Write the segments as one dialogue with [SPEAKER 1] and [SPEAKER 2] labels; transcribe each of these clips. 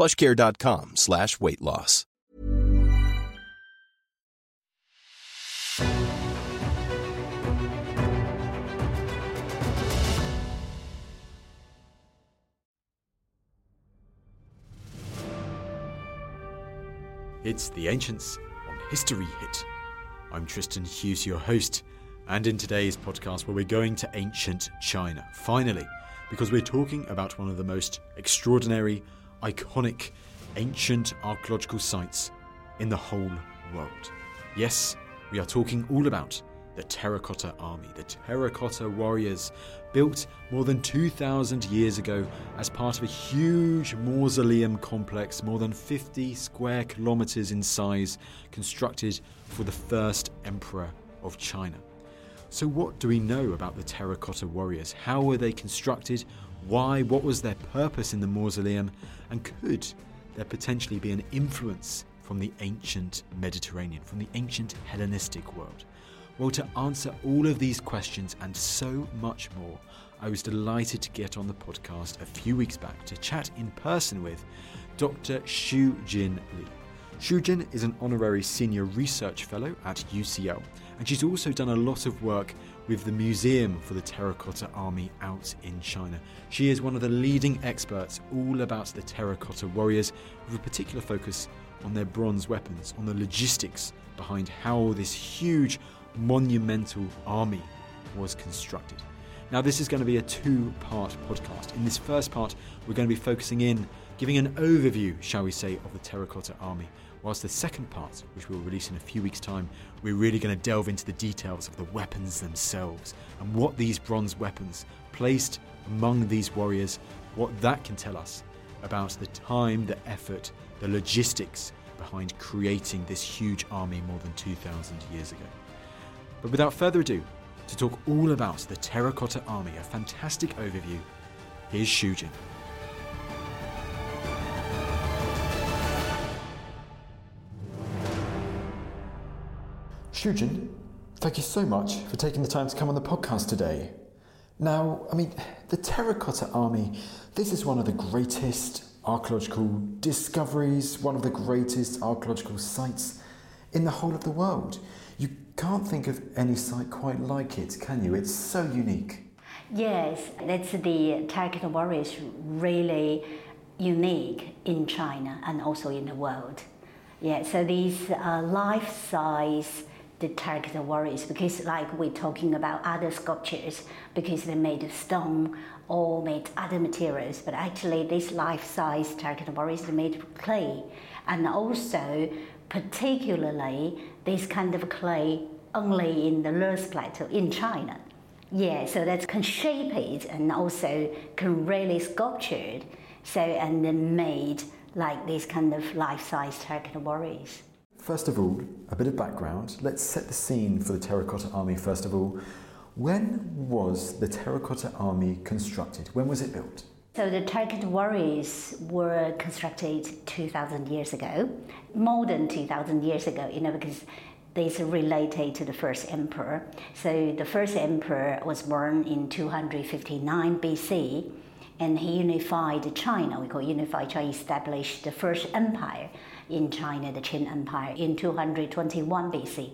[SPEAKER 1] plushcare.com slash weight loss.
[SPEAKER 2] It's The Ancients on History Hit. I'm Tristan Hughes, your host, and in today's podcast, where we're going to ancient China, finally, because we're talking about one of the most extraordinary, iconic, ancient archaeological sites in the whole world. Yes, we are talking all about the Terracotta Army, the Terracotta Warriors, built more than 2,000 years ago as part of a huge mausoleum complex, more than 50 square kilometers in size, constructed for the first emperor of China. So, what do we know about the Terracotta Warriors? How were they constructed? Why? What was their purpose in the mausoleum? And could there potentially be an influence from the ancient Mediterranean, from the ancient Hellenistic world? Well, to answer all of these questions and so much more, I was delighted to get on the podcast a few weeks back to chat in person with Dr. Xiuzhen Li. Xu Jin is an honorary senior research fellow at UCL, and she's also done a lot of work with the Museum for the Terracotta Army out in China. She is one of the leading experts all about the terracotta warriors, with a particular focus on their bronze weapons, on the logistics behind how this huge monumental army was constructed. Now, this is going to be a two part podcast. In this first part, we're going to be focusing in, giving an overview, shall we say, of the Terracotta Army. Whilst the second part, which we'll release in a few weeks' time, we're really going to delve into the details of the weapons themselves and what these bronze weapons placed among these warriors, what that can tell us about the time, the effort, the logistics behind creating this huge army more than 2,000 years ago. But without further ado, to talk all about the Terracotta Army, a fantastic overview, here's Xu Jin.
[SPEAKER 3] Xiuzhen, thank you so much for taking the time to come on the podcast today. Now, I mean, the Terracotta Army, this is one of the greatest archaeological discoveries, one of the greatest archaeological sites in the whole of the world. You can't think of any site quite like it, can you? It's so unique.
[SPEAKER 4] Yes, that's the Terracotta Warriors really unique in China and also in the world. Yeah, so these uh, life-size the terracotta warriors because like we're talking about other sculptures because they're made of stone or made other materials but actually this life-size warriors are made of clay and also particularly this kind of clay only in the Loess Plateau in China. Yeah, so that can shape it and also can really sculptured so and then made like these kind of life-size terracotta warriors.
[SPEAKER 3] First of all, a bit of background. Let's set the scene for the Terracotta Army first of all. When was the Terracotta Army constructed? When was it built?
[SPEAKER 4] So the Terracotta Warriors were constructed 2,000 years ago, more than 2,000 years ago, you know, because these are related to the first emperor. So the first emperor was born in 259 BC, and he unified China. We call unified China, established the first empire in China, the Qin Empire, in 221 BC.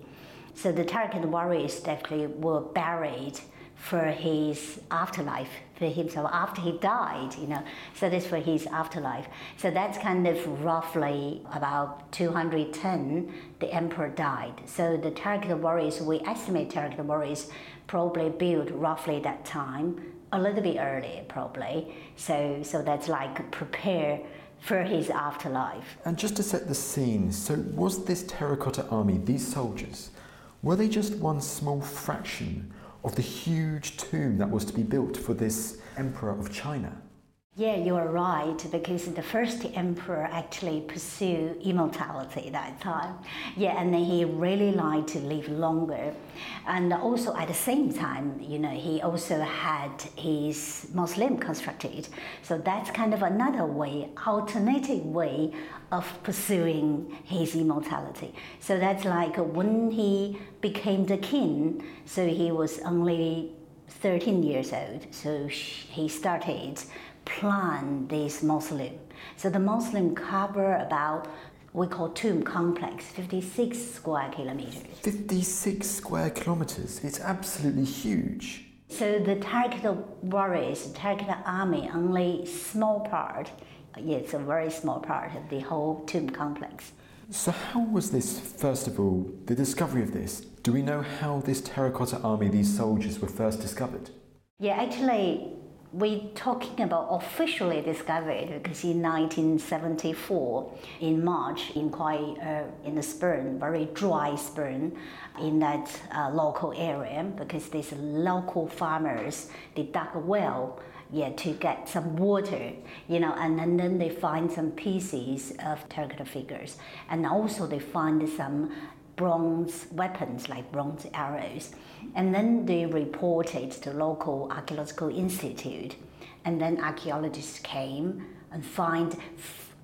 [SPEAKER 4] So the Terracotta warriors definitely were buried for his afterlife for himself after he died, you know. So this for his afterlife. So that's kind of roughly about 210, the emperor died. So the terracotta warriors, we estimate terracotta warriors probably built roughly that time, a little bit earlier probably. So so that's like prepare for his afterlife.
[SPEAKER 2] And just to set the scene, so was this terracotta army, these soldiers, were they just one small fraction of the huge tomb that was to be built for this emperor of China.
[SPEAKER 4] Yeah, you are right, because the first emperor actually pursued immortality that time. Yeah, and he really liked to live longer. And also at the same time, you know, he also had his mausoleum constructed. So that's kind of another way, alternative way of pursuing his immortality. So that's like when he became the king, so he was only 13 years old. So he started plan this mausoleum. So the mausoleum cover about we call tomb complex, 56 square kilometers.
[SPEAKER 2] 56 square kilometers. It's absolutely huge.
[SPEAKER 4] So the terracotta warriors, the terracotta army, only small part. It's a very small part of the whole tomb complex.
[SPEAKER 2] So how was this, first of all, the discovery of this? Do we know how this terracotta army, these soldiers, were first discovered?
[SPEAKER 4] Yeah, actually, we're talking about officially discovered because in 1974, in March, in quite uh, in the spring, very dry spring, in that uh, local area, because these local farmers they dug a well yeah, to get some water, you know, and, and then they find some pieces of terracotta figures, and also they find some bronze weapons like bronze arrows. And then they reported to local archaeological institute. And then archaeologists came and find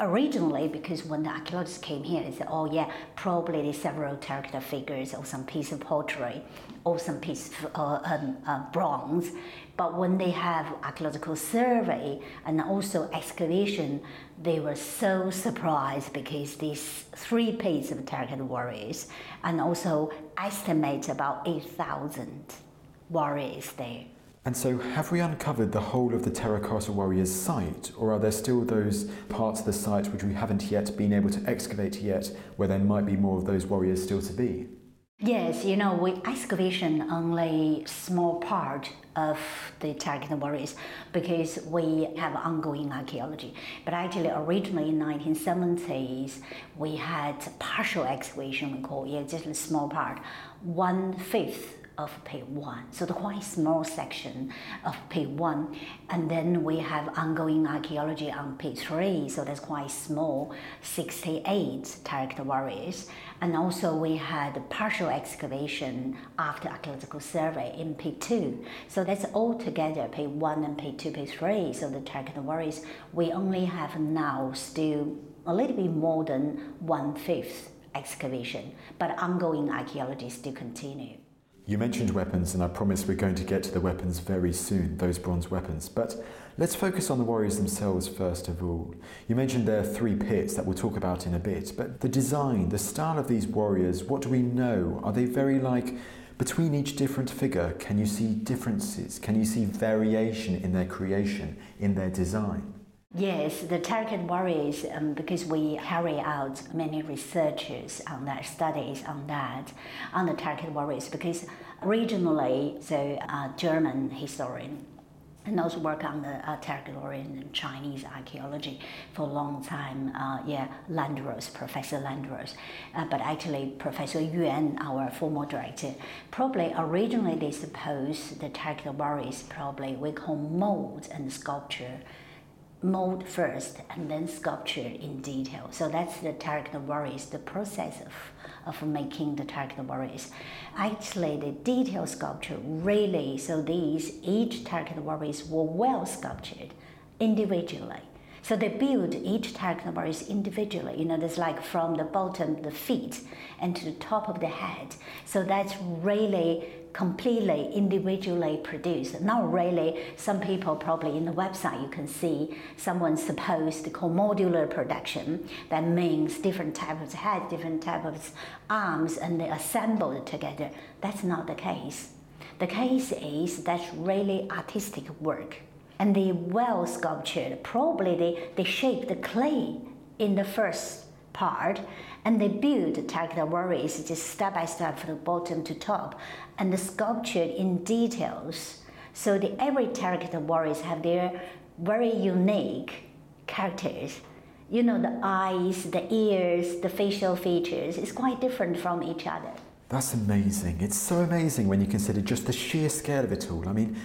[SPEAKER 4] originally because when the archaeologists came here they said oh yeah probably there's several terracotta figures or some piece of pottery or some piece of uh, um, uh, bronze but when they have archaeological survey and also excavation they were so surprised because these three pieces of terracotta warriors and also estimate about 8,000 warriors there.
[SPEAKER 2] And so, have we uncovered the whole of the Terracotta Warriors site, or are there still those parts of the site which we haven't yet been able to excavate yet, where there might be more of those warriors still to be?
[SPEAKER 4] Yes, you know, we excavation only small part of the Terracotta Warriors because we have ongoing archaeology. But actually, originally in 1970s, we had partial excavation. We call it just a small part, one fifth of pit one. So the quite small section of pit one. And then we have ongoing archaeology on pit three. So that's quite small, 68 terracotta warriors. And also we had partial excavation after archaeological survey in pit two. So that's all together pit one and pit two, pit three. So the terracotta warriors, we only have now still a little bit more than one fifth excavation, but ongoing archaeology still continue.
[SPEAKER 2] You mentioned weapons, and I promise we're going to get to the weapons very soon, those bronze weapons. But let's focus on the warriors themselves first of all. You mentioned there are three pits that we'll talk about in a bit, but the design, the style of these warriors, what do we know? Are they very like between each different figure? Can you see differences? Can you see variation in their creation, in their design?
[SPEAKER 4] Yes, the terracotta warriors, um, because we carry out many researches on that, studies on that, on the terracotta warriors, because originally, so a German historian and also work on the uh, warriors and Chinese archaeology for a long time. Uh, yeah, Ledderose, Professor Ledderose. Uh, but actually, Professor Yuan, our former director, probably originally they suppose the terracotta warriors probably we call mold and sculpture mold first and then sculpture in detail. So that's the terracotta warriors, the process of, of making the terracotta warriors. Actually, the detail sculpture really, so these, each terracotta warriors were well sculptured individually. So they build each terracotta warriors individually. You know, there's like from the bottom, the feet, and to the top of the head. So that's really completely individually produced. Not really. Some people probably in the website you can see someone supposed to call modular production. That means different types of head, different types of arms, and they assembled together. That's not the case. The case is that's really artistic work. And the well sculptured, probably they, they shape the clay in the first part and they build the terracotta warriors just step by step from the bottom to top and sculptured in details. So the every terracotta warriors have their very unique characters. You know, the eyes, the ears, the facial features is quite different from each other.
[SPEAKER 2] That's amazing. It's so amazing when you consider just the sheer scale of it all. I mean,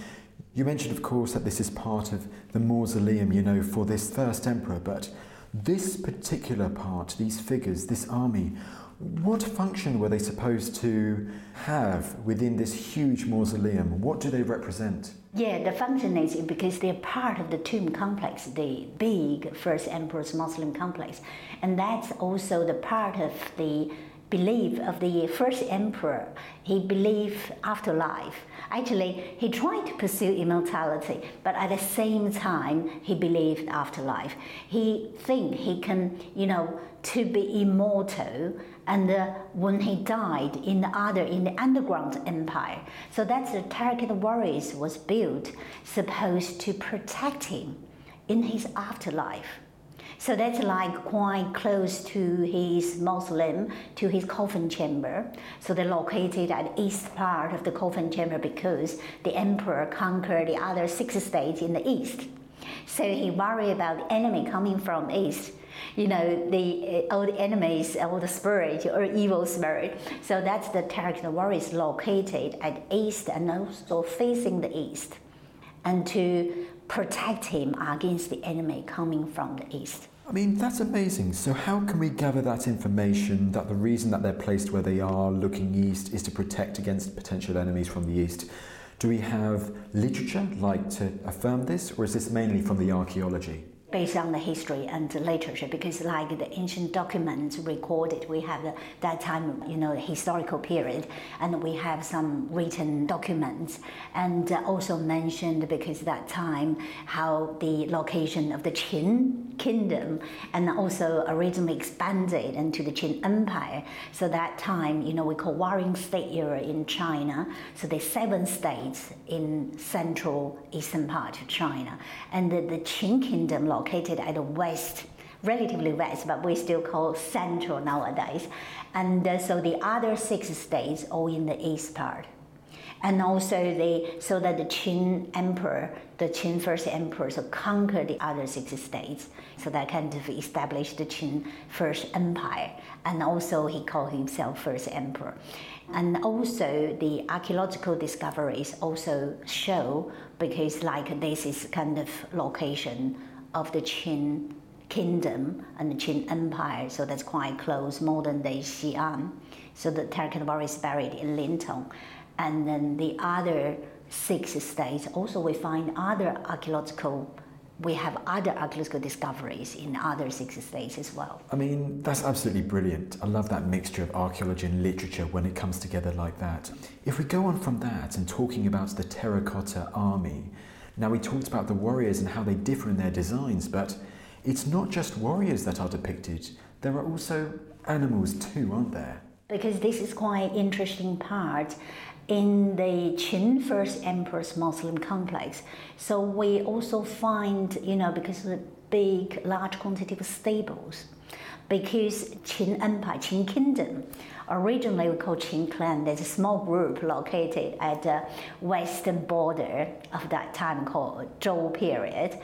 [SPEAKER 2] you mentioned, of course, that this is part of the mausoleum, you know, for this first emperor, but this particular part, these figures, this army, what function were they supposed to have within this huge mausoleum? What do they represent?
[SPEAKER 4] Yeah, the function is because they're part of the tomb complex, the big First Emperor's Mausoleum complex. And that's also the part of the belief of the first emperor. He believed afterlife. Actually, he tried to pursue immortality, but at the same time, he believed afterlife. He think he can, you know, to be immortal. And uh, when he died in the other in the underground empire, so that's the Terracotta Warriors was built, supposed to protect him in his afterlife. So that's like quite close to his mausoleum, to his coffin chamber. So they're located at the east part of the coffin chamber because the emperor conquered the other six states in the east. So he worried about the enemy coming from east you know, the uh, all the enemies, all the spirit or evil spirit. So that's the Terracotta Warriors located at east and also facing the east, and to protect him against the enemy coming from the east.
[SPEAKER 2] I mean, that's amazing. So, how can we gather that information that the reason that they're placed where they are, looking east, is to protect against potential enemies from the east? Do we have literature like to affirm this, or is this mainly from the archaeology?
[SPEAKER 4] Based on the history and the literature because like the ancient documents recorded we have the, that time you know historical period and we have some written documents and also mentioned because that time how the location of the qin kingdom and also originally expanded into the qin empire. So that time you know we call warring state era in china. So there's seven states in central eastern part of china. And the, the qin kingdom located at the west, relatively west, but we still call central nowadays. And uh, so the other six states all in the east part. And also they, so that the Qin emperor, the Qin first emperor, so conquered the other six states. So that kind of established the Qin first empire. And also he called himself first emperor. And also the archaeological discoveries also show because like this is kind of location of the Qin kingdom and the Qin empire, so that's quite close, modern day Xi'an. So the Terracotta is buried in Lintong. And then the other six states, also we find other archaeological we have other archaeological discoveries in other six states as well.
[SPEAKER 2] I mean, that's absolutely brilliant. I love that mixture of archaeology and literature when it comes together like that. If we go on from that and talking about the terracotta army, now, we talked about the warriors and how they differ in their designs, but it's not just warriors that are depicted, there are also animals too, aren't there?
[SPEAKER 4] Because this is quite interesting part in the Qin First Emperor's Mausoleum complex. So we also find, you know, because of the big, large quantity of stables, because Qin Empire, Qin Kingdom, originally we call Qin clan. There's a small group located at the western border of that time called Zhou period,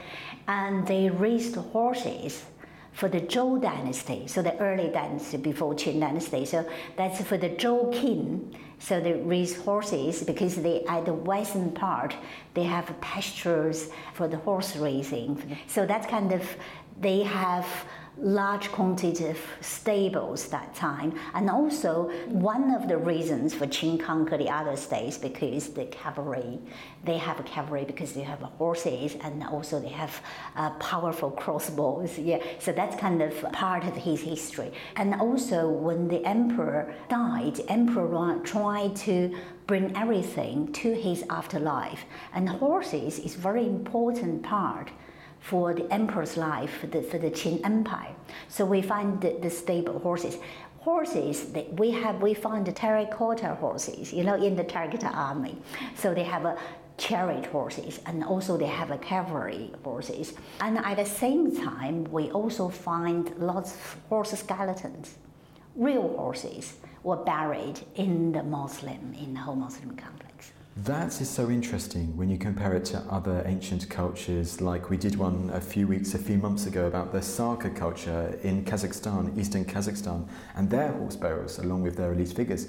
[SPEAKER 4] and they raised horses for the Zhou dynasty, so the early dynasty before Qin dynasty. So that's for the Zhou king. So they raise horses because they at the western part they have pastures for the horse raising. So that's kind of they have large quantity of stables that time. And also, one of the reasons for Qin conquer the other states because the cavalry, they have a cavalry because they have horses and also they have uh, powerful crossbows. Yeah, so that's kind of part of his history. And also, when the emperor died, emperor tried to bring everything to his afterlife, and horses is very important part for the emperor's life for the, for the Qin Empire. So we find the, the stable horses. horses we have we find the terracotta horses you know in the terracotta army so they have a chariot horses and also they have a cavalry horses and at the same time we also find lots of horse skeletons real horses were buried in the mausoleum in the whole mausoleum complex
[SPEAKER 2] that is so interesting when you compare it to other ancient cultures, like we did one a few weeks, a few months ago about the Saka culture in Kazakhstan, eastern Kazakhstan, and their horse bearers, along with their elite figures.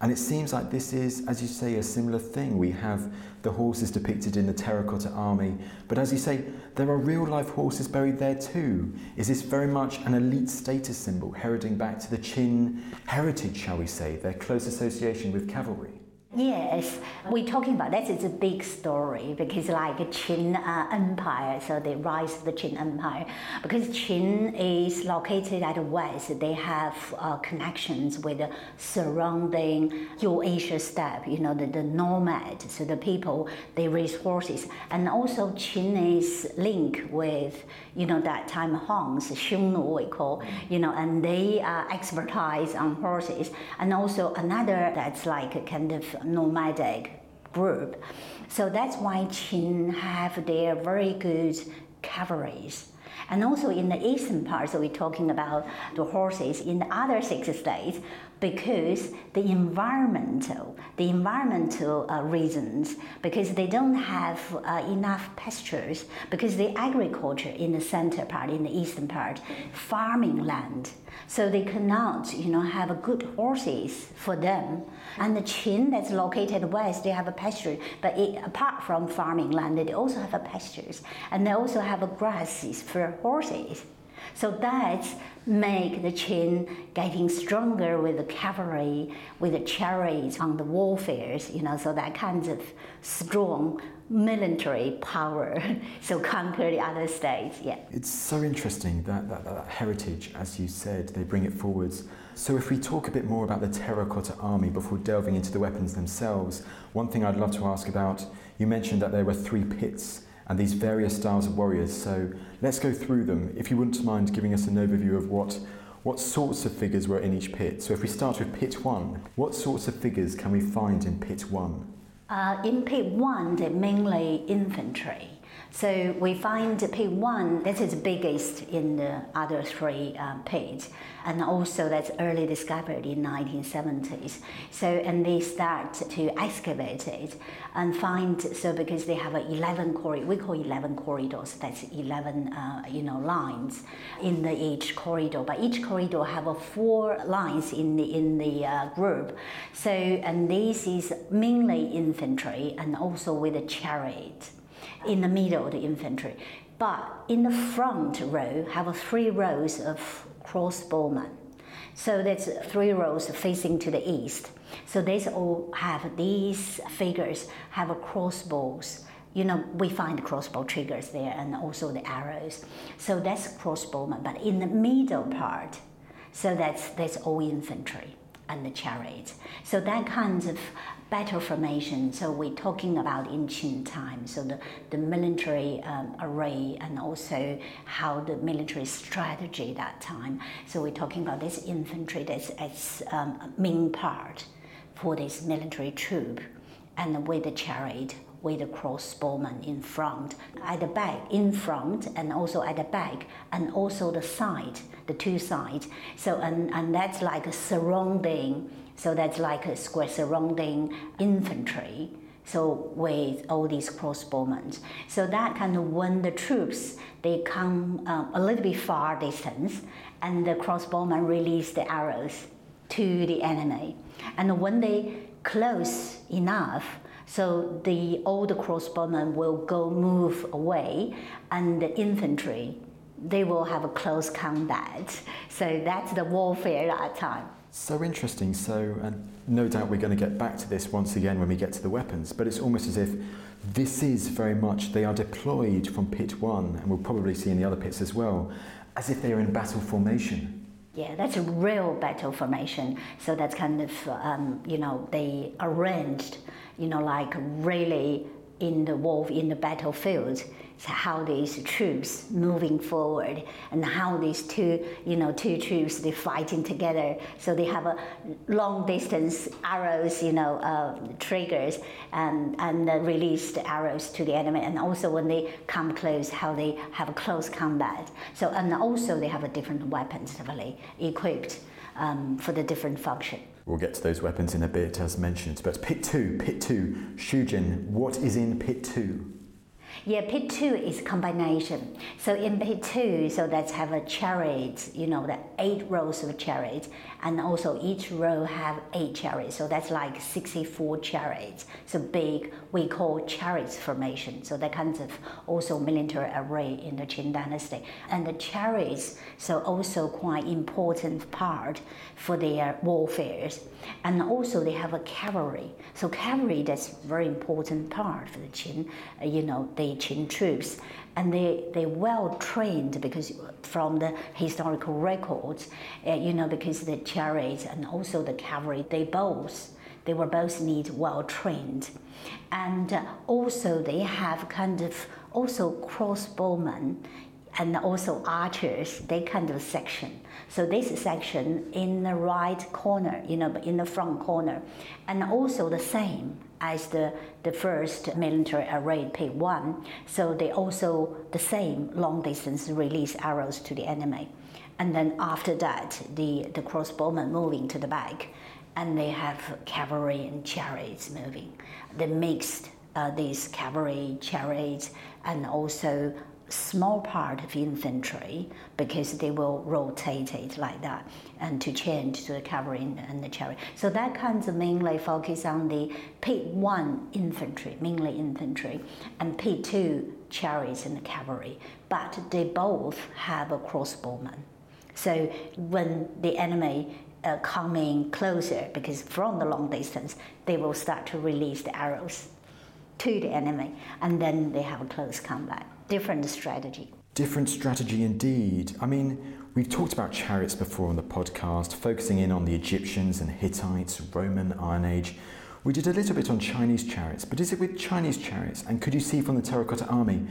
[SPEAKER 2] And it seems like this is, as you say, a similar thing. We have the horses depicted in the terracotta army, but as you say, there are real life horses buried there too. Is this very much an elite status symbol, heralding back to the Qin heritage, shall we say, their close association with cavalry?
[SPEAKER 4] Yes, we're talking about this. it's a big story because like Qin uh, Empire, so the rise of the Qin Empire, because Qin is located at the west, they have uh, connections with the surrounding Eurasia steppe, you know, the, the nomad, so the people, they raise horses. And also Qin is linked with, you know, that time Huns, Xiongnu we call, you know, and they uh, expertise on horses. And also another that's like a kind of nomadic group. So that's why Qin have their very good cavalries. And also in the eastern part, so we're talking about the horses in the other six states, because the environmental, the environmental uh, reasons, because they don't have uh, enough pastures, because the agriculture in the center part, in the eastern part, farming land, so they cannot, you know, have good horses for them. And the Qin that's located west, they have a pasture, but it, apart from farming land, they also have a pastures, and they also have a grasses for horses. So that make the Qin getting stronger with the cavalry, with the chariots on the warfares, you know, so that kind of strong military power, so conquer the other states, yeah.
[SPEAKER 2] It's so interesting, that, that, that heritage, as you said, they bring it forwards. So if we talk a bit more about the terracotta army before delving into the weapons themselves, one thing I'd love to ask about, you mentioned that there were three pits and these various styles of warriors. So let's go through them. If you wouldn't mind giving us an overview of what what sorts of figures were in each pit. So if we start with pit one, what sorts of figures can we find in pit one?
[SPEAKER 4] Uh, in pit one, they're mainly infantry. So we find pit one, that is biggest in the other three um, and also that's early discovered in 1970s. So and they start to excavate it and find so because they have 11 corridors, we call 11 corridors. That's 11 uh, you know lines in the each corridor, but each corridor have a four lines in the in the uh, group. So and this is mainly infantry and also with a chariot in the middle of the infantry. But in the front row, have three rows of crossbowmen. So that's three rows facing to the east. So they all have these figures have crossbows. You know, we find crossbow triggers there and also the arrows. So that's crossbowmen. But in the middle part, so that's that's all infantry and the chariot. So that kind of battle formation. So we're talking about in Qin time. So the, the military um, array and also how the military strategy that time. So we're talking about this infantry that's as um, main part for this military troop and with the chariot with the crossbowmen in front, at the back, in front, and also at the back, and also the side, the two sides. So, and, and that's like a surrounding so that's like a square surrounding infantry. So with all these crossbowmen, so that kind of when the troops they come um, a little bit far distance, and the crossbowmen release the arrows to the enemy, and when they close enough, so the old crossbowmen will go move away, and the infantry they will have a close combat. So that's the warfare at that time.
[SPEAKER 2] So interesting. So, and no doubt we're going to get back to this once again when we get to the weapons, but it's almost as if this is very much, they are deployed from pit one, and we'll probably see in the other pits as well, as if they are in battle formation.
[SPEAKER 4] Yeah, that's a real battle formation. So that's kind of, um, you know, they arranged, you know, like really in the war, in the battlefield. How these troops moving forward and how these two, you know, two troops they fighting together. So they have a long distance arrows, you know, uh, triggers and and uh, release the arrows to the enemy. And also when they come close, how they have a close combat. So and also they have a different weapons really equipped um, for the different function.
[SPEAKER 2] We'll get to those weapons in a bit, as mentioned. But pit two, pit two, Xiuzhen, what is in pit two?
[SPEAKER 4] Yeah, pit two is combination. So in pit two, so let's have a chariot, you know, the eight rows of chariots, and also each row have eight chariots. So that's like 64 chariots. So big, we call chariots formation. So that kind of also military array in the Qin dynasty. And the chariots, so also quite important part for their warfares. And also they have a cavalry. So cavalry, that's very important part for the Qin, uh, you know, the Qin troops and they they well trained because from the historical records, uh, you know, because the chariots and also the cavalry, they both they were both need well trained, and uh, also they have kind of also crossbowmen and also archers, they kind of section. So this section in the right corner, you know, in the front corner, and also the same as the, the first military array pit one. So they also the same long distance release arrows to the enemy. And then after that, the, the crossbowmen moving to the back, and they have cavalry and chariots moving. They mixed uh, these cavalry, chariots, and also small part of infantry because they will rotate it like that and to change to the cavalry and the chariot. So that kind of mainly focus on the P1 infantry, mainly infantry, and P2 chariots and the cavalry. But they both have a crossbowman. So when the enemy uh, coming closer, because from the long distance, they will start to release the arrows to the enemy, and then they have a close combat different strategy.
[SPEAKER 2] Different strategy indeed. I mean, we've talked about chariots before on the podcast, focusing in on the Egyptians and Hittites, Roman Iron Age. We did a little bit on Chinese chariots, but is it with Chinese chariots? And could you see from the Terracotta Army,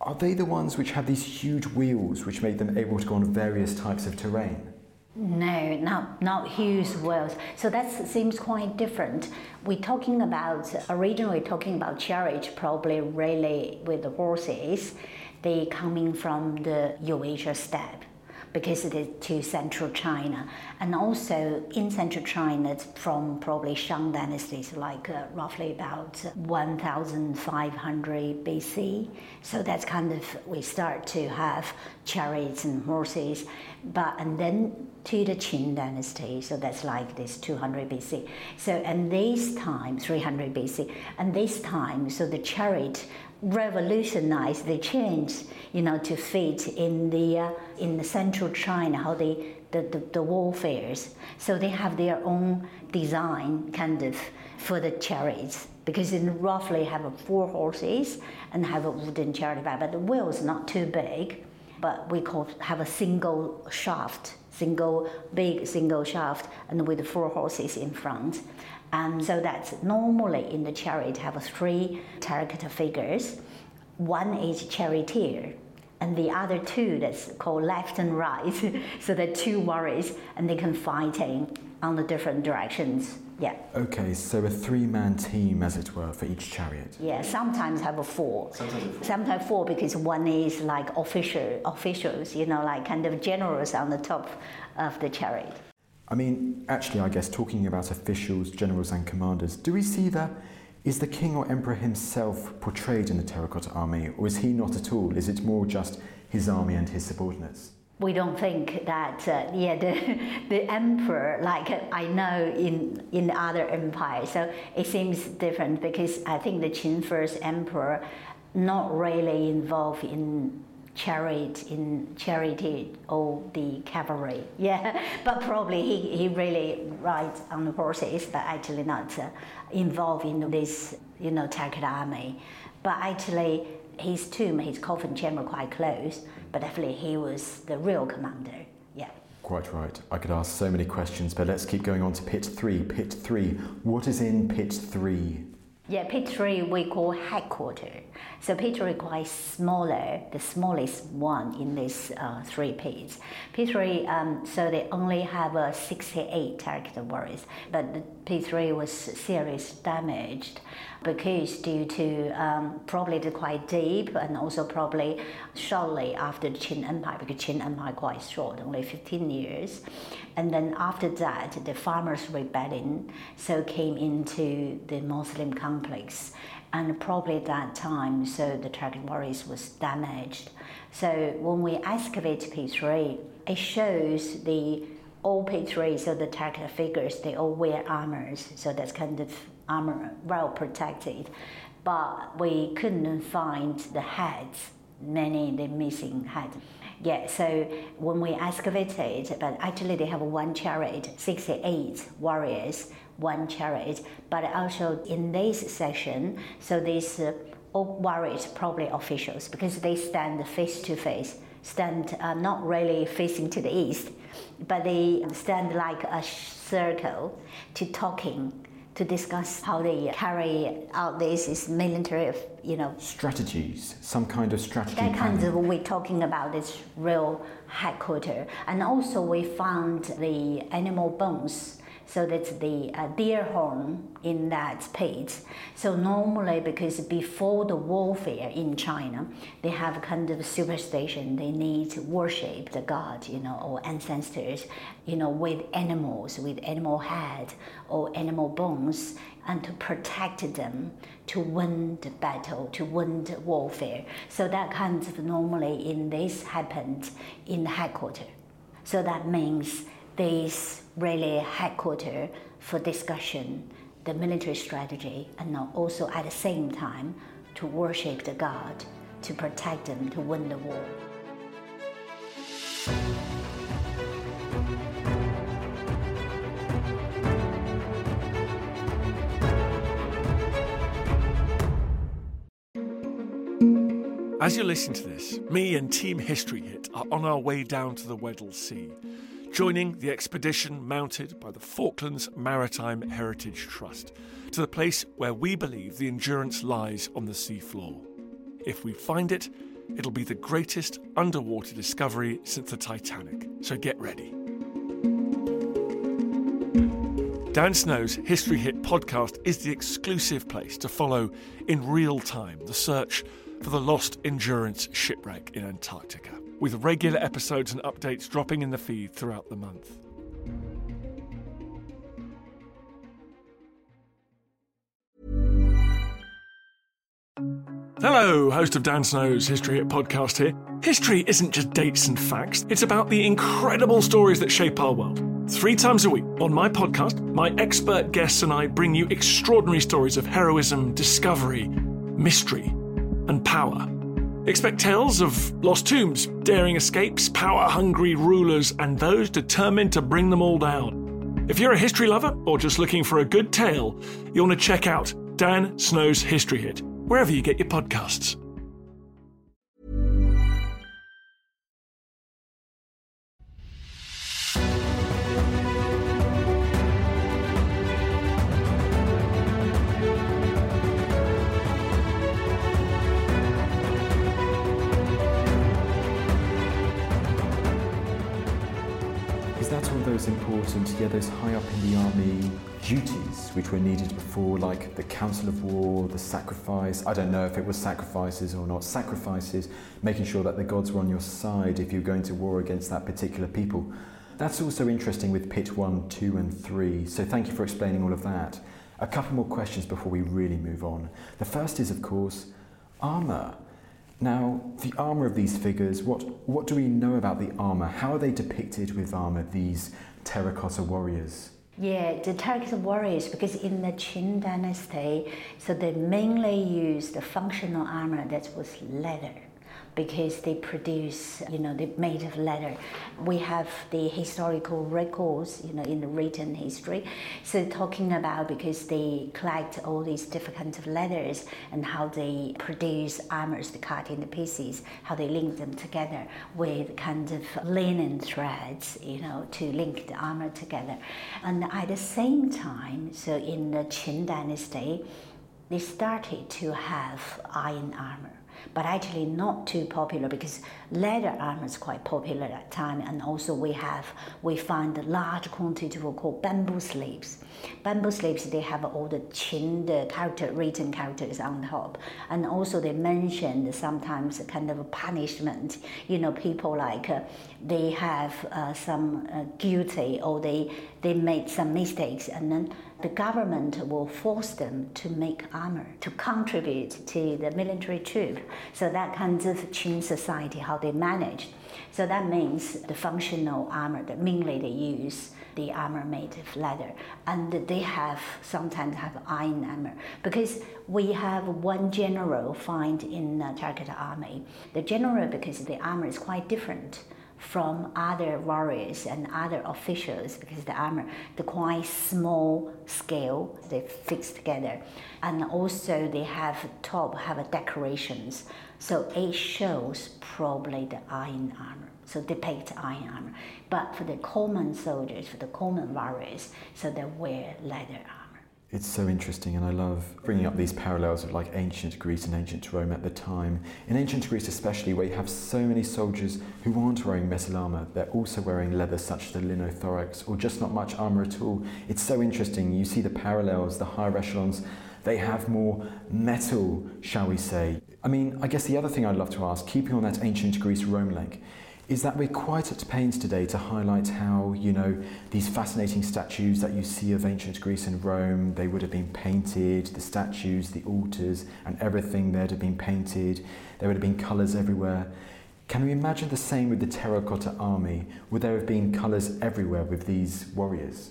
[SPEAKER 2] are they the ones which have these huge wheels which make them able to go on various types of terrain?
[SPEAKER 4] No, not not huge wheels. So that seems quite different. We're talking about originally talking about chariot, probably really with the horses. They coming from the Eurasia steppe because it is to central China. And also in central China, it's from probably Shang dynasties, like uh, roughly about 1500 BC. So that's kind of, we start to have chariots and horses. But, and then to the Qin dynasty, so that's like this 200 BC. So, and this time, 300 BC, and this time, so the chariot revolutionized the change, you know, to fit in the uh, in the central China how they the, the, the warfares. So they have their own design kind of for the chariots because it roughly have four horses and have a wooden chariot but the wheel is not too big, but we call have a single shaft, single big single shaft and with four horses in front. And so that's normally in the chariot have three terracotta figures. One is charioteer, and the other two that's called left and right. so they're two warriors, and they can fighting on the different directions. Yeah.
[SPEAKER 2] Okay, so a three-man team, as it were, for each chariot.
[SPEAKER 4] Yeah, sometimes have a four. Sometimes, four. sometimes four because one is like official officials, you know, like kind of generals on the top of the chariot.
[SPEAKER 2] I mean, actually, I guess talking about officials, generals, and commanders, do we see that? Is the king or emperor himself portrayed in the terracotta army, or is he not at all? Is it more just his army and his subordinates?
[SPEAKER 4] we don't think that uh, yeah the the emperor like I know in in other empires so it seems different because I think the Qin first emperor not really involved in chariot in charity or the cavalry. Yeah, but probably he, he really rides on the horses, but actually not uh, involved in this, you know, Turkish army. But actually, his tomb, his coffin chamber, quite close. But definitely, he was the real commander. Yeah.
[SPEAKER 2] Quite right. I could ask so many questions, but let's keep going on to pit three. Pit three. What is in pit three?
[SPEAKER 4] Yeah, pit three we call headquarters So P3 quite smaller, the smallest one in these uh, three pits. P3, um, so they only have uh, 68 terracotta warriors, but the P3 was seriously damaged because due to um, probably quite deep and also probably shortly after the Qin Empire, because Qin Empire quite short, only 15 years. And then after that, the farmers' rebellion so came into the mausoleum complex and probably at that time, so the Terracotta Warriors was damaged. So when we excavate P3, it shows the all P3, so the Terracotta figures, they all wear armors, so that's kind of armor well protected. But we couldn't find the heads, many the missing heads. Yeah, so when we excavated, but actually they have one chariot, 68 warriors, one chariot, but also in this section, so these uh, warriors probably officials because they stand face to face, stand uh, not really facing to the east, but they stand like a circle to talking to discuss how they carry out this is military, you know.
[SPEAKER 2] Strategies, some kind of strategy.
[SPEAKER 4] That kind of we're talking about this real headquarters, and also we found the animal bones so that's the uh, deer horn in that pit. So normally, because before the warfare in China, they have kind of superstition. They need to worship the god, you know, or ancestors, you know, with animals, with animal head or animal bones, and to protect them to win the battle, to win the warfare. So that kind of normally in this happened in the headquarters. So that means this really headquarters for discussion the military strategy and also at the same time to worship the god to protect them to win the war.
[SPEAKER 5] As you listen to this, me and Team History Hit are on our way down to the Weddell Sea joining the expedition mounted by the Falklands Maritime Heritage Trust to the place where we believe the Endurance lies on the seafloor. If we find it, it'll be the greatest underwater discovery since the Titanic, so get ready. Dan Snow's History Hit podcast is the exclusive place to follow in real time the search for the lost Endurance shipwreck in Antarctica with regular episodes and updates dropping in the feed throughout the month. Hello, host of Dan Snow's History Hit podcast here. History isn't just dates and facts, it's about the incredible stories that shape our world. Three times a week on my podcast, my expert guests and I bring you extraordinary stories of heroism, discovery, mystery, and power. Expect tales of lost tombs, daring escapes, power hungry rulers, and those determined to bring them all down. If you're a history lover or just looking for a good tale, you'll want to check out Dan Snow's History Hit, wherever you get your podcasts.
[SPEAKER 2] Those important, yeah, those high up in the army duties which were needed before, like the council of war, the sacrifice. I don't know if it was sacrifices or not. Sacrifices, making sure that the gods were on your side if you're going to war against that particular people. That's also interesting with Pit 1, 2, and 3. So thank you for explaining all of that. A couple more questions before we really move on. The first is, of course, armour. Now, the armour of these figures, what, what do we know about the armour? How are they depicted with armour, these terracotta warriors?
[SPEAKER 4] Yeah, the terracotta warriors, because in the Qin dynasty, so they mainly used the functional armor that was leather because they produce, you know, they're made of leather. We have the historical records, you know, in the written history. So talking about because they collect all these different kinds of leathers and how they produce armors to cut into pieces, how they link them together with kind of linen threads, you know, to link the armor together. And at the same time, so in the Qin dynasty, they started to have iron armor but actually not too popular because leather armor is quite popular at time. And also we have we find a large quantity of called bamboo slips. Bamboo sleeves they have all the qin the character written characters on top. And also they mentioned sometimes kind of punishment you know people like uh, they have uh, some uh, guilty or they they made some mistakes. And then the government will force them to make armor to contribute to the military troop. So that kind of Qin society, how they manage. So that means the functional armor that mainly they use the armor made of leather, and they have sometimes have iron armor because we have one general find in the terracotta army. The general because the armor is quite different from other warriors and other officials because the armor, the quite small scale, they fix together. And also they have top have decorations. So it shows probably the iron armor. So depict iron armor. But for the common soldiers, for the common warriors, so they wear leather armor.
[SPEAKER 2] It's so interesting, and I love bringing up these parallels of like ancient Greece and ancient Rome at the time. In ancient Greece, especially, where you have so many soldiers who aren't wearing metal armor, they're also wearing leather such as the linothorax, or just not much armor at all. It's so interesting. You see the parallels, the higher echelons, they have more metal, shall we say. I mean, I guess the other thing I'd love to ask, keeping on that ancient Greece Rome link, is that we're quite at pains today to highlight how, you know, these fascinating statues that you see of ancient Greece and Rome, they would have been painted, the statues, the altars, and everything there'd have been painted, there would have been colours everywhere. Can we imagine the same with the terracotta army? Would there have been colours everywhere with these warriors?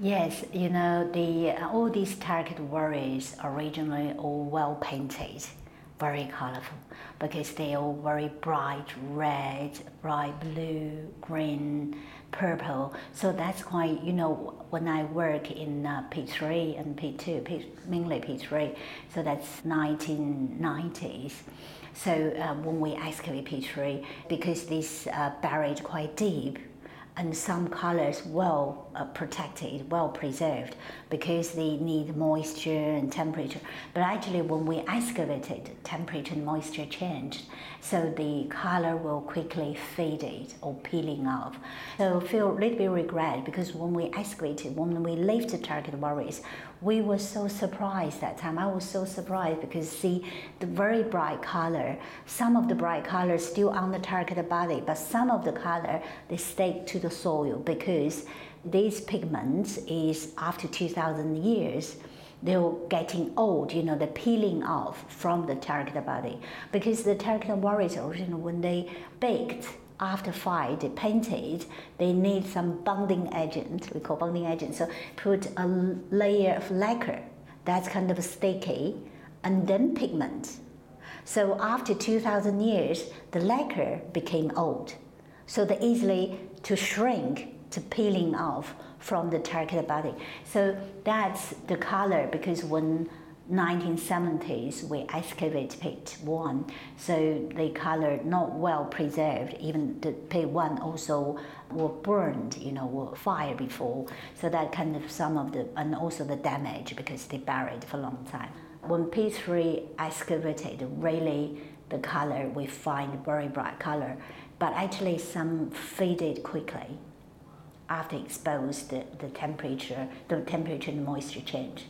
[SPEAKER 4] Yes, you know, the, all these terracotta warriors originally all well painted very colorful because they are very bright red, bright blue, green, purple. So that's why, you know, when I work in uh, P3 and P2, P, mainly P3, so that's 1990s. So uh, when we excavate P3, because this uh, buried quite deep, and some colors well uh, protected, well preserved because they need moisture and temperature. But actually, when we excavated, temperature and moisture changed, so the color will quickly fade or peeling off. So feel a little bit regret because when we excavated, when we left the terracotta warriors, we were so surprised that time. I was so surprised because see the very bright color, some of the bright colors still on the terracotta body, but some of the color they stick to the soil because these pigments is after 2000 years they're getting old, you know, they're peeling off from the terracotta body. Because the terracotta warriors originally, when they baked, after fire, they painted, they need some bonding agent, we call bonding agent. So put a layer of lacquer that's kind of sticky, and then pigment. So after 2000 years, the lacquer became old. So they easily to shrink to peeling off from the terracotta body. So that's the color because when 1970s we excavate pit one, so the color not well preserved. Even the pit one also were burned, you know, were fire before. So that kind of some of the and also the damage because they buried for a long time. When P3 excavated, really the color we find very bright color, but actually some faded quickly after exposed the, the temperature, the temperature and moisture change.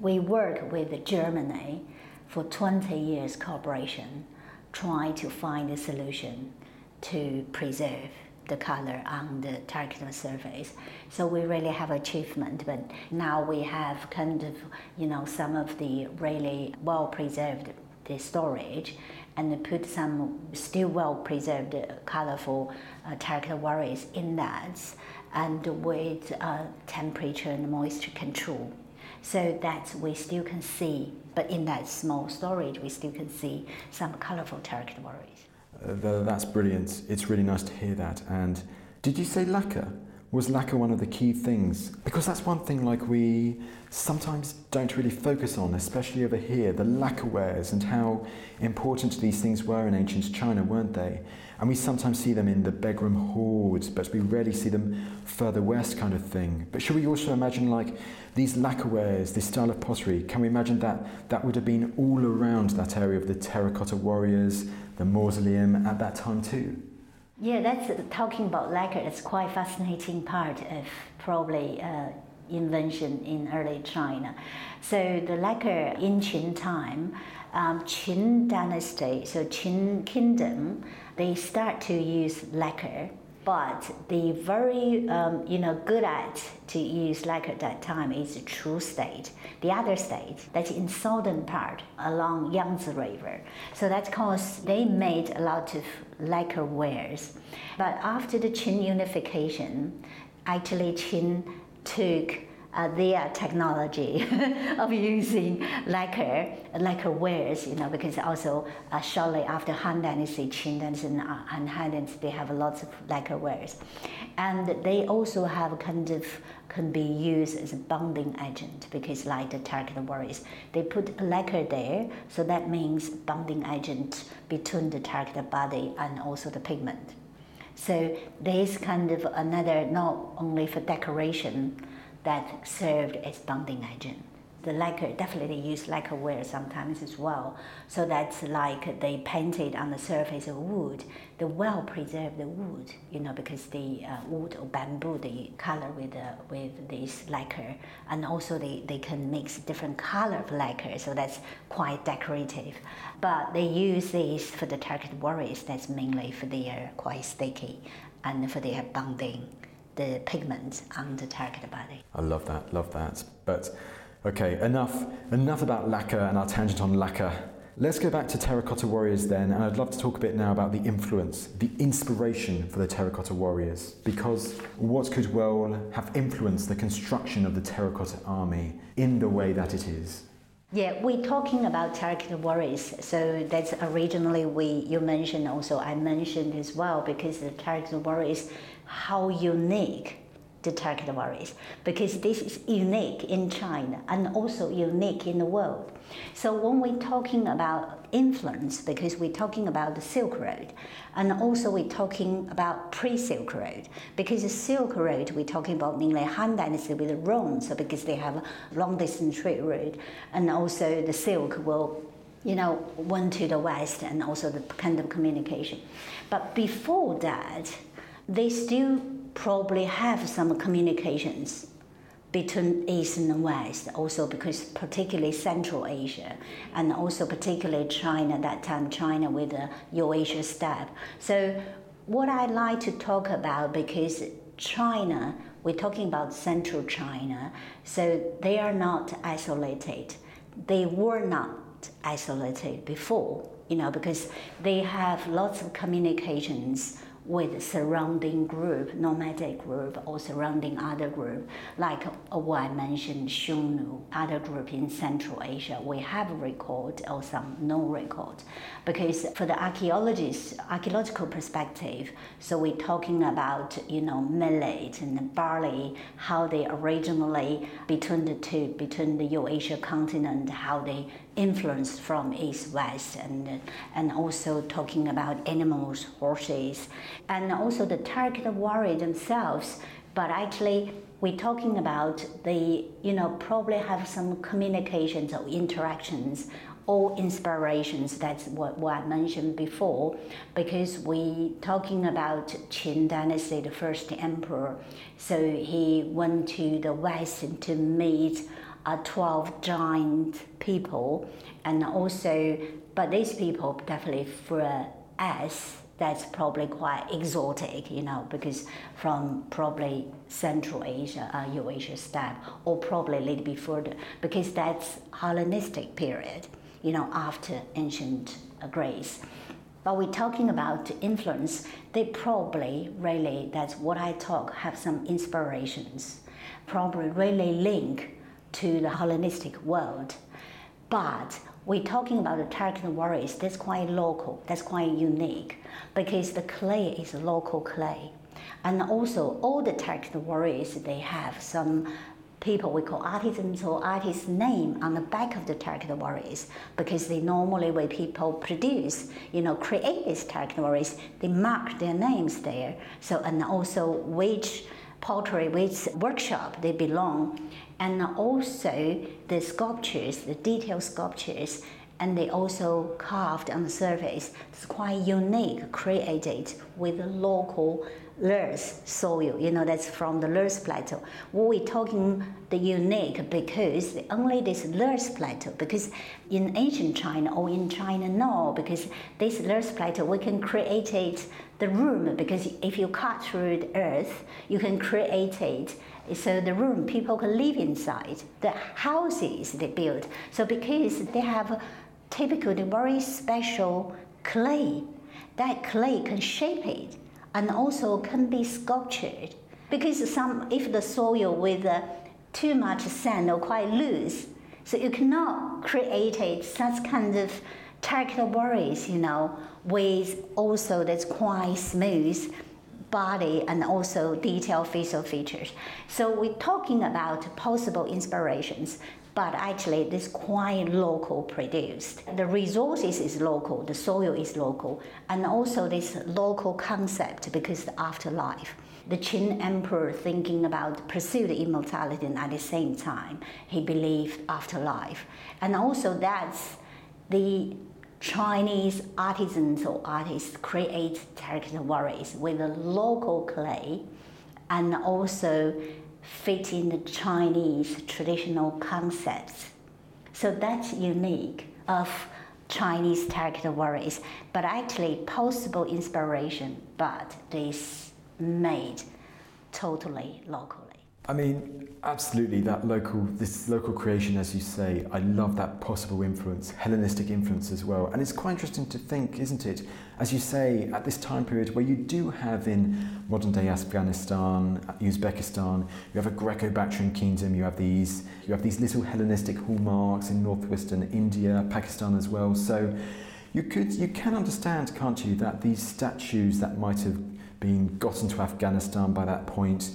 [SPEAKER 4] We work with Germany for 20 years cooperation, trying to find a solution to preserve the color on the terracotta surface. So we really have achievement, but now we have kind of, you know, some of the really well preserved the storage and put some still well preserved colorful uh, terracotta warriors in that and with uh, temperature and moisture control so that we still can see, but in that small storage, we still can see some colorful terracotta warriors.
[SPEAKER 2] Uh, that's brilliant. It's really nice to hear that. And did you say lacquer? Was lacquer one of the key things? Because that's one thing like we sometimes don't really focus on, especially over here, the lacquerwares and how important these things were in ancient China, weren't they? And we sometimes see them in the Begram hoards, but we rarely see them further west kind of thing. But should we also imagine like these lacquerwares, this style of pottery, can we imagine that that would have been all around that area of the terracotta warriors, the mausoleum at that time too?
[SPEAKER 4] Yeah, that's talking about lacquer. It's quite fascinating part of probably uh, invention in early China. So the lacquer in Qin time, um, Qin dynasty, so Qin kingdom, they start to use lacquer but the very um, you know good at to use lacquer at that time is Chu state, the other state that's in southern part along Yangtze River. So that's because they made a lot of lacquer wares. But after the Qin unification, actually Qin took uh, their technology of using lacquer, lacquer wares, you know, because also uh, shortly after Han Dynasty, Qin Dynasty, and, uh, Han Dynasty, they have lots of lacquer wares. And they also have kind of can be used as a bonding agent because like the terracotta warriors, they put lacquer there, so that means bonding agent between the terracotta body and also the pigment. So there's kind of another, not only for decoration, that served as bonding agent. The lacquer definitely use lacquerware sometimes as well. So that's like they painted on the surface of wood. the well preserved wood, you know, because the uh, wood or bamboo they color with uh, with this lacquer, and also they, they can mix different color of lacquer, so that's quite decorative. But they use this for the terracotta warriors. That's mainly for their quite sticky and for their bonding the pigments on the terracotta body.
[SPEAKER 2] I love that, love that. But okay, enough, enough about lacquer and our tangent on lacquer. Let's go back to Terracotta Warriors then, and I'd love to talk a bit now about the influence, the inspiration for the Terracotta Warriors, because what could well have influenced the construction of the Terracotta Army in the way that it is?
[SPEAKER 4] Yeah, we're talking about terracotta warriors. So that's originally we you mentioned also I mentioned as well because the terracotta warriors how unique the terracotta warriors because this is unique in China and also unique in the world. So when we're talking about influence, because we're talking about the Silk Road, and also we're talking about pre-Silk Road, because the Silk Road we're talking about mainly Han Dynasty with the Rome, so because they have a long distance trade route, and also the silk will you know, went to the west and also the kind of communication. But before that, they still probably have some communications between East and West, also because particularly Central Asia and also particularly China, that time China with the Eurasia steppe. So what I like to talk about because China, we're talking about Central China, so they are not isolated. They were not isolated before, you know, because they have lots of communications with surrounding group, nomadic group, or surrounding other group, like uh, what I mentioned, Xiongnu, other group in Central Asia. We have record or some no record, because for the archaeologists, archaeological perspective, so we're talking about you know millet and barley, how they originally between the two, between the Eurasia continent, how they influenced from east west, and and also talking about animals, horses and also the terracotta warrior themselves. But actually, we're talking about the, you know, probably have some communications or interactions or inspirations. That's what, what I mentioned before, because we talking about Qin Dynasty, the first emperor. So he went to the west to meet uh, 12 giant people, and also, but these people definitely for us that's probably quite exotic, you know, because from probably Central Asia, uh, Eurasia steppe, or probably a little bit further, because that's Hellenistic period, you know, after ancient uh, Greece. But we're talking about influence, they probably really, that's what I talk, have some inspirations, probably really link to the Hellenistic world. But we're talking about the terracotta warriors, that's quite local, that's quite unique because the clay is local clay. And also, all the terracotta warriors, they have some people we call artisans or artists' name on the back of the terracotta warriors because they normally when people produce you know create these terracotta warriors they mark their names there so and also which pottery which workshop they belong and also the sculptures the detailed sculptures and they also carved on the surface it's quite unique created with local Loess soil, you know, that's from the Loess Plateau. We're talking the unique because only this Loess Plateau, because in ancient China or in China no, because this Loess Plateau, we can create it, the room, because if you cut through the earth, you can create it so the room people can live inside. The houses they build. So because they have typically very special clay that clay can shape it and also can be sculptured. Because some if the soil with uh, too much sand or quite loose, so you cannot create it such kind of terracotta warriors, you know, with also that's quite smooth body and also detailed facial features. So we're talking about possible inspirations but actually this quite local produced. The resources is local, the soil is local, and also this local concept because the afterlife. The Qin emperor thinking about pursued immortality and at the same time he believed afterlife. And also that's the Chinese artisans or artists create warriors with a local clay and also fit in the Chinese traditional concepts. So that's unique of Chinese warriors, but actually possible inspiration, but this made totally locally.
[SPEAKER 2] I mean, absolutely, that local, this local creation, as you say, I love that possible influence, Hellenistic influence as well. And it's quite interesting to think, isn't it? As you say, at this time period where you do have in modern day Afghanistan, Uzbekistan, you have a Greco-Bactrian kingdom, you have these, you have these little Hellenistic hallmarks in northwestern India, Pakistan as well. So you could, you can understand, can't you, that these statues that might have been gotten to Afghanistan by that point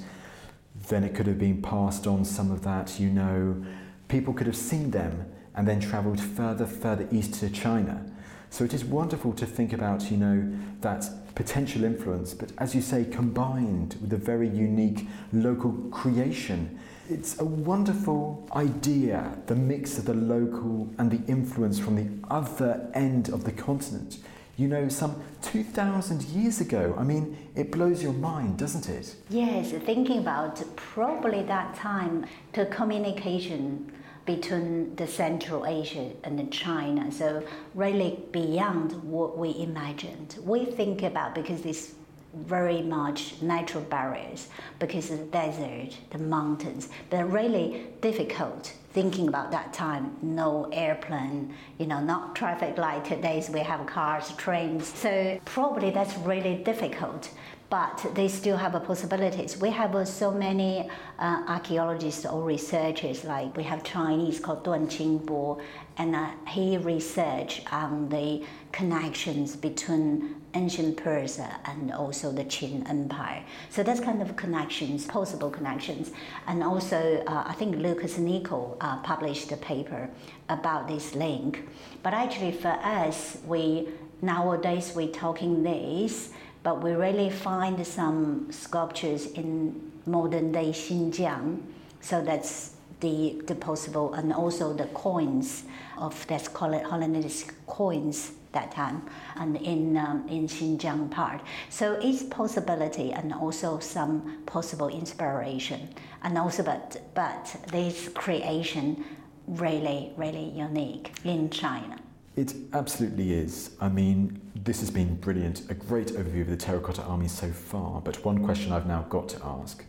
[SPEAKER 2] then it could have been passed on some of that, you know. People could have seen them and then travelled further, further east to China. So it is wonderful to think about, you know, that potential influence, but as you say, combined with a very unique local creation. It's a wonderful idea, the mix of the local and the influence from the other end of the continent you know, some 2,000 years ago. I mean, it blows your mind, doesn't it?
[SPEAKER 4] Yes, thinking about probably that time, the communication between the Central Asia and China, so really beyond what we imagined. We think about because this very much natural barriers because the desert, the mountains, but really difficult thinking about that time, no airplane, you know, not traffic light. Today's we have cars, trains. So probably that's really difficult. But they still have possibilities. We have uh, so many uh, archaeologists or researchers, like we have Chinese called Duan Qingbo, and uh, he researched on the connections between ancient Persia and also the Qin Empire. So that's kind of connections, possible connections. And also, uh, I think Lukas Nickel uh, published a paper about this link. But actually, for us, we nowadays we're talking this, but we really find some sculptures in modern day Xinjiang. So that's the, the possible, and also the coins of let's call it Hellenistic coins that time and in, um, in Xinjiang part. So it's possibility and also some possible inspiration. And also, but, but this creation really, really unique in China.
[SPEAKER 2] It absolutely is. I mean, this has been brilliant, a great overview of the terracotta army so far. But one question I've now got to ask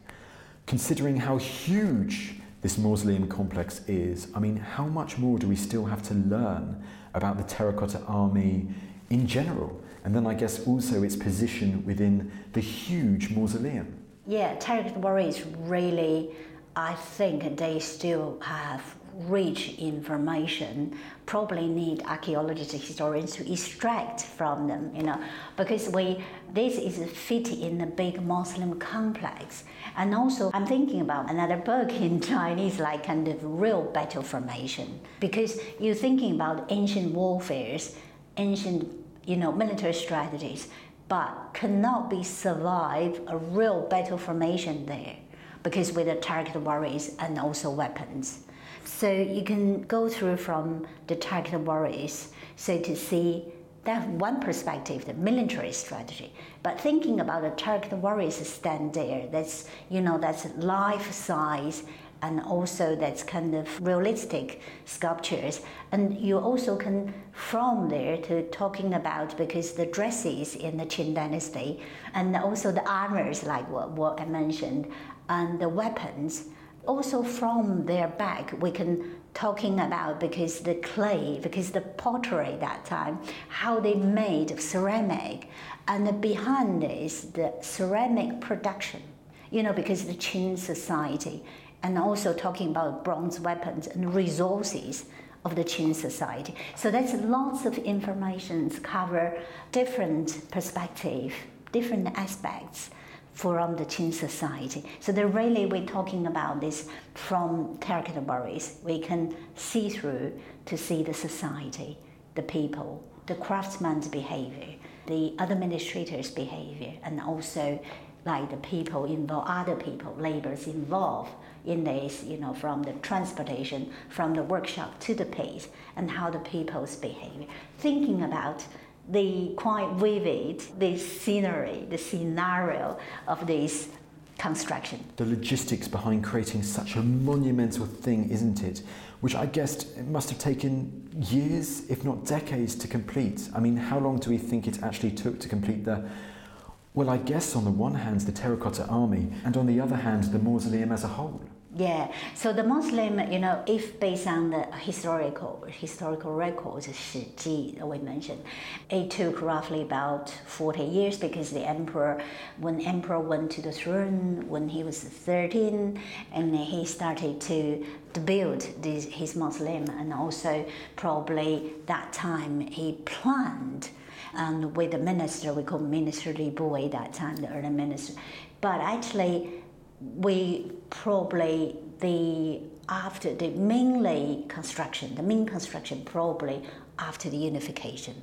[SPEAKER 2] considering how huge this mausoleum complex is, I mean, how much more do we still have to learn about the terracotta army in general? And then I guess also its position within the huge mausoleum.
[SPEAKER 4] Yeah, terracotta warriors really I think they still have rich information probably need archaeologists and historians to extract from them you know because we this is fit in the big mausoleum complex and also i'm thinking about another book in chinese like kind of real battle formation because you're thinking about ancient warfares ancient you know military strategies but cannot be survive a real battle formation there because with the terracotta warriors and also weapons. So you can go through from the terracotta warriors, so to see that one perspective, the military strategy. But thinking about the terracotta warriors stand there, that's you know that's life size and also that's kind of realistic sculptures. And you also can from there to talking about because the dresses in the Qin dynasty and also the armors like what, what I mentioned and the weapons. Also from their back, we can talking about because the clay, because the pottery that time, how they made ceramic, and behind this the ceramic production. You know, because the Qin society, and also talking about bronze weapons and resources of the Qin society. So that's lots of information cover different perspective, different aspects from the Qin society. So they're really we're talking about this from territories. We can see through to see the society, the people, the craftsman's behavior, the administrator's behavior, and also like the people involved, other people, laborers involved in this, you know, from the transportation, from the workshop to the pit, and how the people's behavior. Thinking about the quite vivid, the scenery, the scenario of this construction.
[SPEAKER 2] The logistics behind creating such a monumental thing, isn't it? Which I guess it must have taken years, if not decades, to complete. I mean, how long do we think it actually took to complete the well, I guess on the one hand, the terracotta army, and on the other hand, the mausoleum as a whole.
[SPEAKER 4] Yeah, so the mausoleum, you know, if based on the historical historical records, Shi Ji we mentioned, it took roughly about 40 years because the emperor, when emperor went to the throne when he was 13, and he started to, to build this, his mausoleum, and also probably that time he planned and with the minister, we call Minister Lü Buwei that time, the early minister. But actually, we probably the after the mainly construction, the main construction probably after the unification,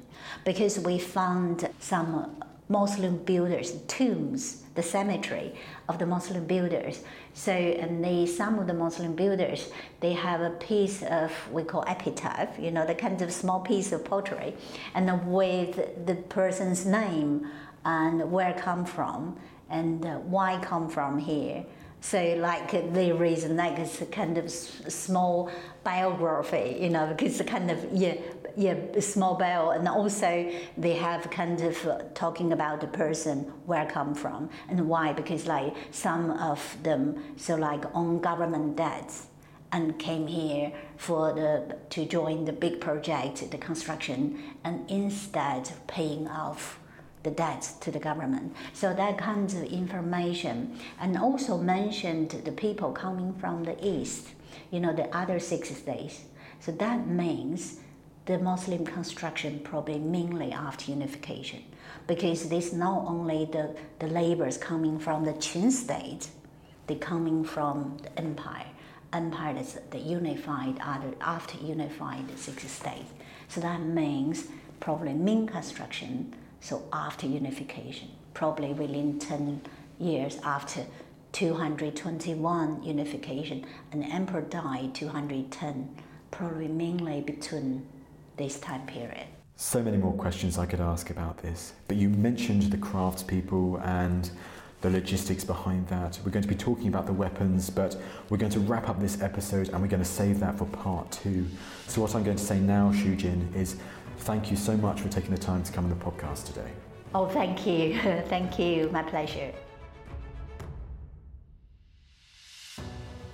[SPEAKER 4] because we found some mausoleum builders tombs, the cemetery of the mausoleum builders. So, and they, some of the mausoleum builders, they have a piece of we call epitaph, you know, the kind of small piece of pottery, and with the person's name and where come from and why come from here. So, like there is like it's a kind of small biography, you know, because kind of yeah, yeah, small bell, and also they have kind of uh, talking about the person where come from and why, because like some of them so like own government debts and came here for the to join the big project, the construction, and instead paying off the debts to the government. So that kind of information, and also mentioned the people coming from the east, you know, the other six states. So that means the mausoleum construction probably mainly after unification, because this not only the, the laborers coming from the Qin state, they coming from the empire. Empire is the unified other after unified six states. So that means probably Ming construction, so after unification, probably within 10 years after 221 unification, an emperor died 210, probably mainly between this time period.
[SPEAKER 2] So many more questions I could ask about this, but you mentioned the craftspeople and the logistics behind that. We're going to be talking about the weapons, but we're going to wrap up this episode and we're going to save that for part two. So, what I'm going to say now, Xiuzhen, is thank you so much for taking the time to come on the podcast today.
[SPEAKER 4] Oh, thank you. thank you. My pleasure.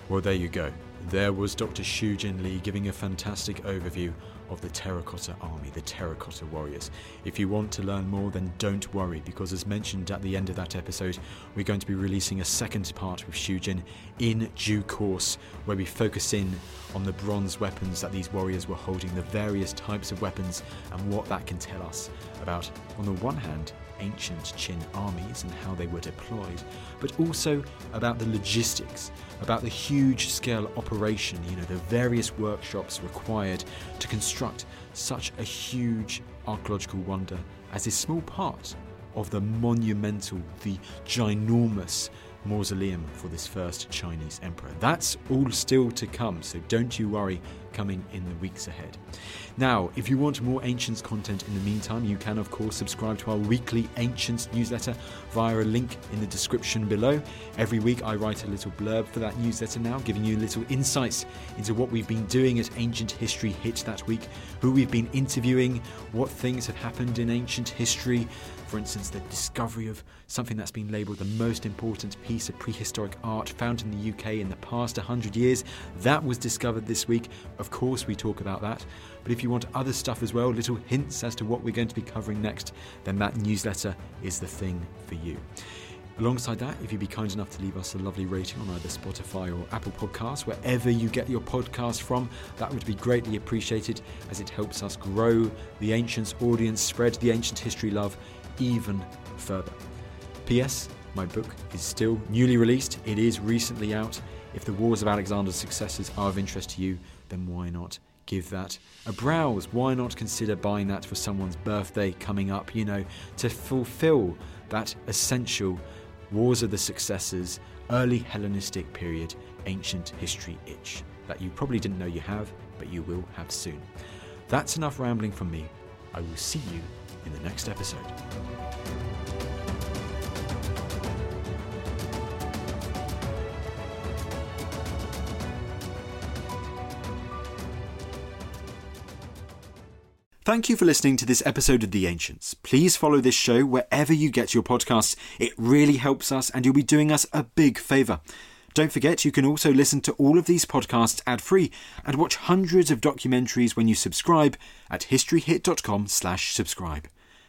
[SPEAKER 6] Well, there you go. There was Dr. Xiuzhen Li giving a fantastic overview
[SPEAKER 2] of the Terracotta Army, the Terracotta Warriors. If you want to learn more, then don't worry, because as mentioned at the end of that episode, we're going to be releasing a second part with Xiuzhen in due course, where we focus in on the bronze weapons that these warriors were holding, the various types of weapons, and what that can tell us about, on the one hand, ancient Qin armies and how they were deployed, but also about the logistics, about the huge scale operation, you know, the various workshops required to construct such a huge archaeological wonder as a small part of the monumental, the ginormous mausoleum for this first Chinese emperor. That's all still to come, so don't you worry, coming in the weeks ahead. Now, if you want more Ancients content in the meantime, you can, of course, subscribe to our weekly Ancients newsletter via a link in the description below. Every week, I write a little blurb for that newsletter now, giving you little insights into what we've been doing at Ancient History Hit that week, who we've been interviewing, what things have happened in ancient history, for instance, the discovery of something that's been labelled the most important piece of prehistoric art found in the UK in the past 100 years. That was discovered this week. Of course, we talk about that. But if you want other stuff as well, little hints as to what we're going to be covering next, then that newsletter is the thing for you. Alongside that, if you'd be kind enough to leave us a lovely rating on either Spotify or Apple Podcasts, wherever you get your podcast from, that would be greatly appreciated as it helps us grow the Ancients audience, spread the ancient history love even further. P.S. My book is still newly released, it is recently out. If the Wars of Alexander's successors are of interest to you, then why not give that a browse? Why not consider buying that for someone's birthday coming up, you know, to fulfill that essential Wars of the Successors, early Hellenistic period, ancient history itch that you probably didn't know you have, but you will have soon. That's enough rambling from me. I will see you in the next episode. Thank you for listening to this episode of The Ancients. Please follow this show wherever you get your podcasts. It really helps us, and you'll be doing us a big favour. Don't forget, you can also listen to all of these podcasts ad-free and watch hundreds of documentaries when you subscribe at historyhit.com slash subscribe.